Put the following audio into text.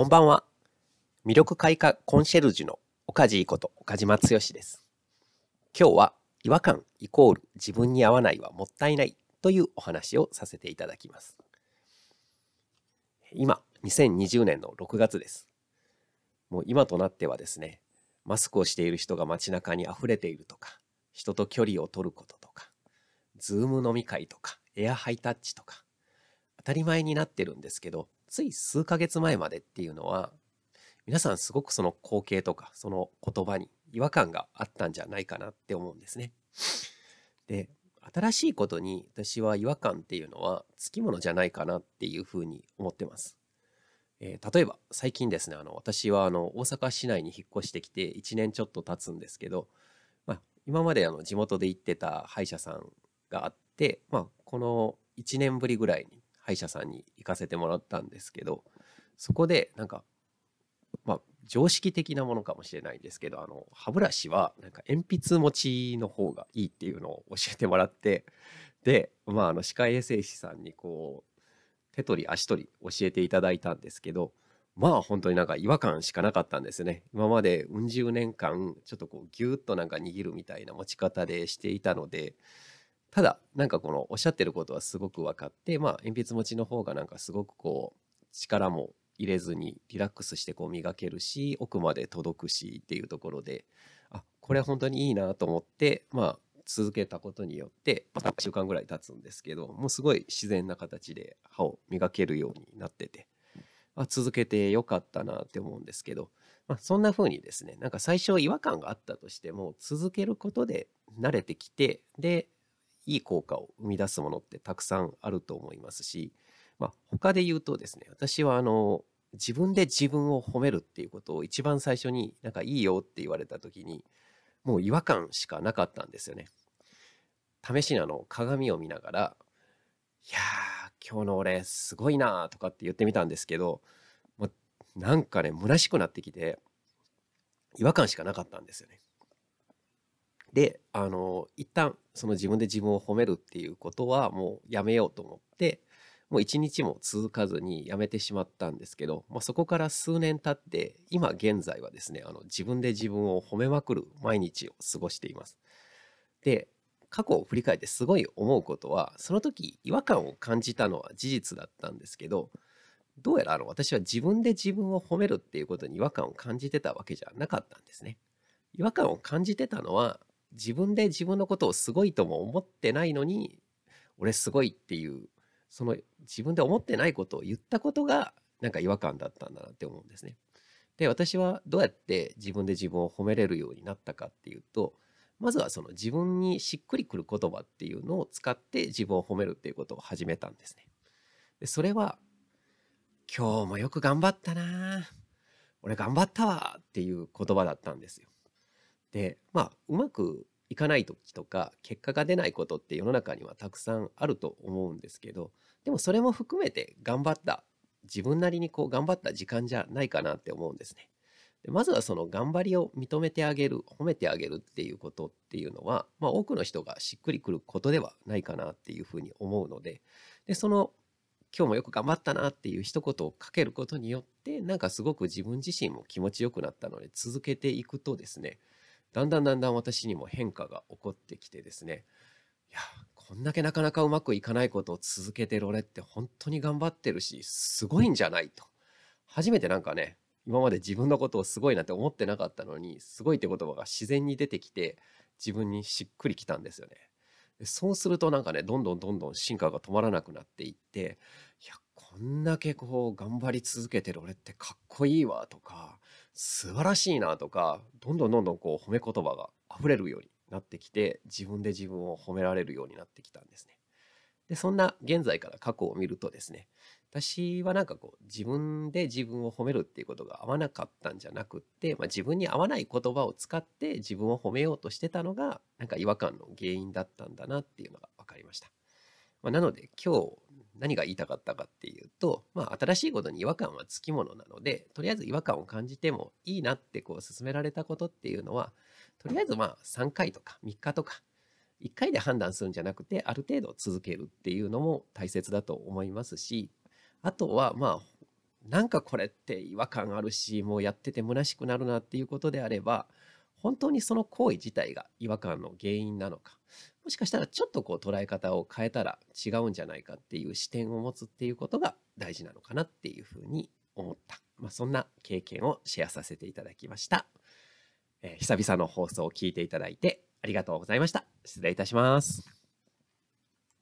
こんばんは。魅力開花コンシェルジュの岡地こと岡島剛です。今日は違和感イコール自分に合わないはもったいないというお話をさせていただきます。今、2020年の6月です。もう今となってはですね、マスクをしている人が街中に溢れているとか、人と距離を取ることとか、ズーム飲み会とか、エアハイタッチとか、当たり前になってるんですけど、つい数ヶ月前までっていうのは、皆さんすごくその光景とか、その言葉に違和感があったんじゃないかなって思うんですね。で、新しいことに私は違和感っていうのはつきものじゃないかなっていうふうに思ってます。えー、例えば最近ですね、あの私はあの大阪市内に引っ越してきて1年ちょっと経つんですけど、まあ、今まであの地元で行ってた歯医者さんがあって、まあ、この1年ぶりぐらいに歯医者さんに行かせてもらったんですけどそこでなんかまあ常識的なものかもしれないんですけどあの歯ブラシはなんか鉛筆持ちの方がいいっていうのを教えてもらってでまああの歯科衛生士さんにこう手取り足取り教えていただいたんですけどまあ本当になんか違和感しかなかったんですね。今までうん十年間ちょっとこうギュッとなんか握るみたいな持ち方でしていたのでただなんかこのおっしゃってることはすごく分かってまあ鉛筆持ちの方がなんかすごくこう力も入れずにリラックスしてこう磨けるし奥まで届くしっていうところであこれは本当にいいなと思ってまあ続けたことによってまた1週間ぐらい経つんですけどもうすごい自然な形で歯を磨けるようになっててまあ続けてよかったなって思うんですけど、まあ、そんな風にですねなんか最初違和感があったとしても続けることで慣れてきてでいい効果を生み出すものってたくさんあると思いますし、まあ、他で言うとですね私はあの自分で自分を褒めるっていうことを一番最初になんかいいよって言われた時にもう違和感しかなかったんですよね。試しにあの鏡を見ながら「いやー今日の俺すごいな」とかって言ってみたんですけどもうなんかね虚しくなってきて違和感しかなかったんですよね。であの一旦その自分で自分を褒めるっていうことはもうやめようと思ってもう一日も続かずにやめてしまったんですけど、まあ、そこから数年経って今現在はですねあの自分で自分を褒めまくる毎日を過ごしています。で過去を振り返ってすごい思うことはその時違和感を感じたのは事実だったんですけどどうやらあの私は自分で自分を褒めるっていうことに違和感を感じてたわけじゃなかったんですね。違和感を感じてたのは自分で自分のことをすごいとも思ってないのに俺すごいっていうその自分で思ってないことを言ったことがなんか違和感だったんだなって思うんですね。で私はどうやって自分で自分を褒めれるようになったかっていうとまずはその自分にしっくりくる言葉っていうのを使って自分を褒めるっていうことを始めたんですね。でそれは今日もよく頑張ったな俺頑張ったわっていう言葉だったんですよ。でまあうまくいかない時とか結果が出ないことって世の中にはたくさんあると思うんですけどでもそれも含めて頑張った自分なりにこう頑張った時間じゃないかなって思うんですね。でまずはその頑張りを認めてあげる褒めてあげるっていうことっていうのは、まあ、多くの人がしっくりくることではないかなっていうふうに思うのででその今日もよく頑張ったなっていう一言をかけることによってなんかすごく自分自身も気持ちよくなったので続けていくとですねだんだんだんだん私にも変化が起こってきてですねいやこんだけなかなかうまくいかないことを続けてる俺って本当に頑張ってるしすごいんじゃないと初めてなんかね今まで自分のことをすごいなって思ってなかったのにすごいって言葉が自然に出てきて自分にしっくりきたんですよね。そうするとなんかねどんどんどんどん進化が止まらなくなっていっていやこんだけこう頑張り続けてる俺ってかっこいいわとか素晴らしいなとかどんどんどんどんこう褒め言葉が溢れるようになってきて自分で自分を褒められるようになってきたんですね。でそんな現在から過去を見るとですね私はなんかこう自分で自分を褒めるっていうことが合わなかったんじゃなくって、まあ、自分に合わない言葉を使って自分を褒めようとしてたのがなんか違和感の原因だったんだなっていうのが分かりました。まあ、なので今日何が言いたかったかっていうと、まあ、新しいことに違和感はつきものなのでとりあえず違和感を感じてもいいなってこう勧められたことっていうのはとりあえずまあ3回とか3日とか1回で判断するんじゃなくてある程度続けるっていうのも大切だと思いますしあとはまあなんかこれって違和感あるしもうやってて虚しくなるなっていうことであれば本当にその行為自体が違和感の原因なのかもしかしたらちょっとこう捉え方を変えたら違うんじゃないかっていう視点を持つっていうことが大事なのかなっていうふうに思った、まあ、そんな経験をシェアさせていただきました、えー、久々の放送を聞いていただいてありがとうございました。失礼いたします。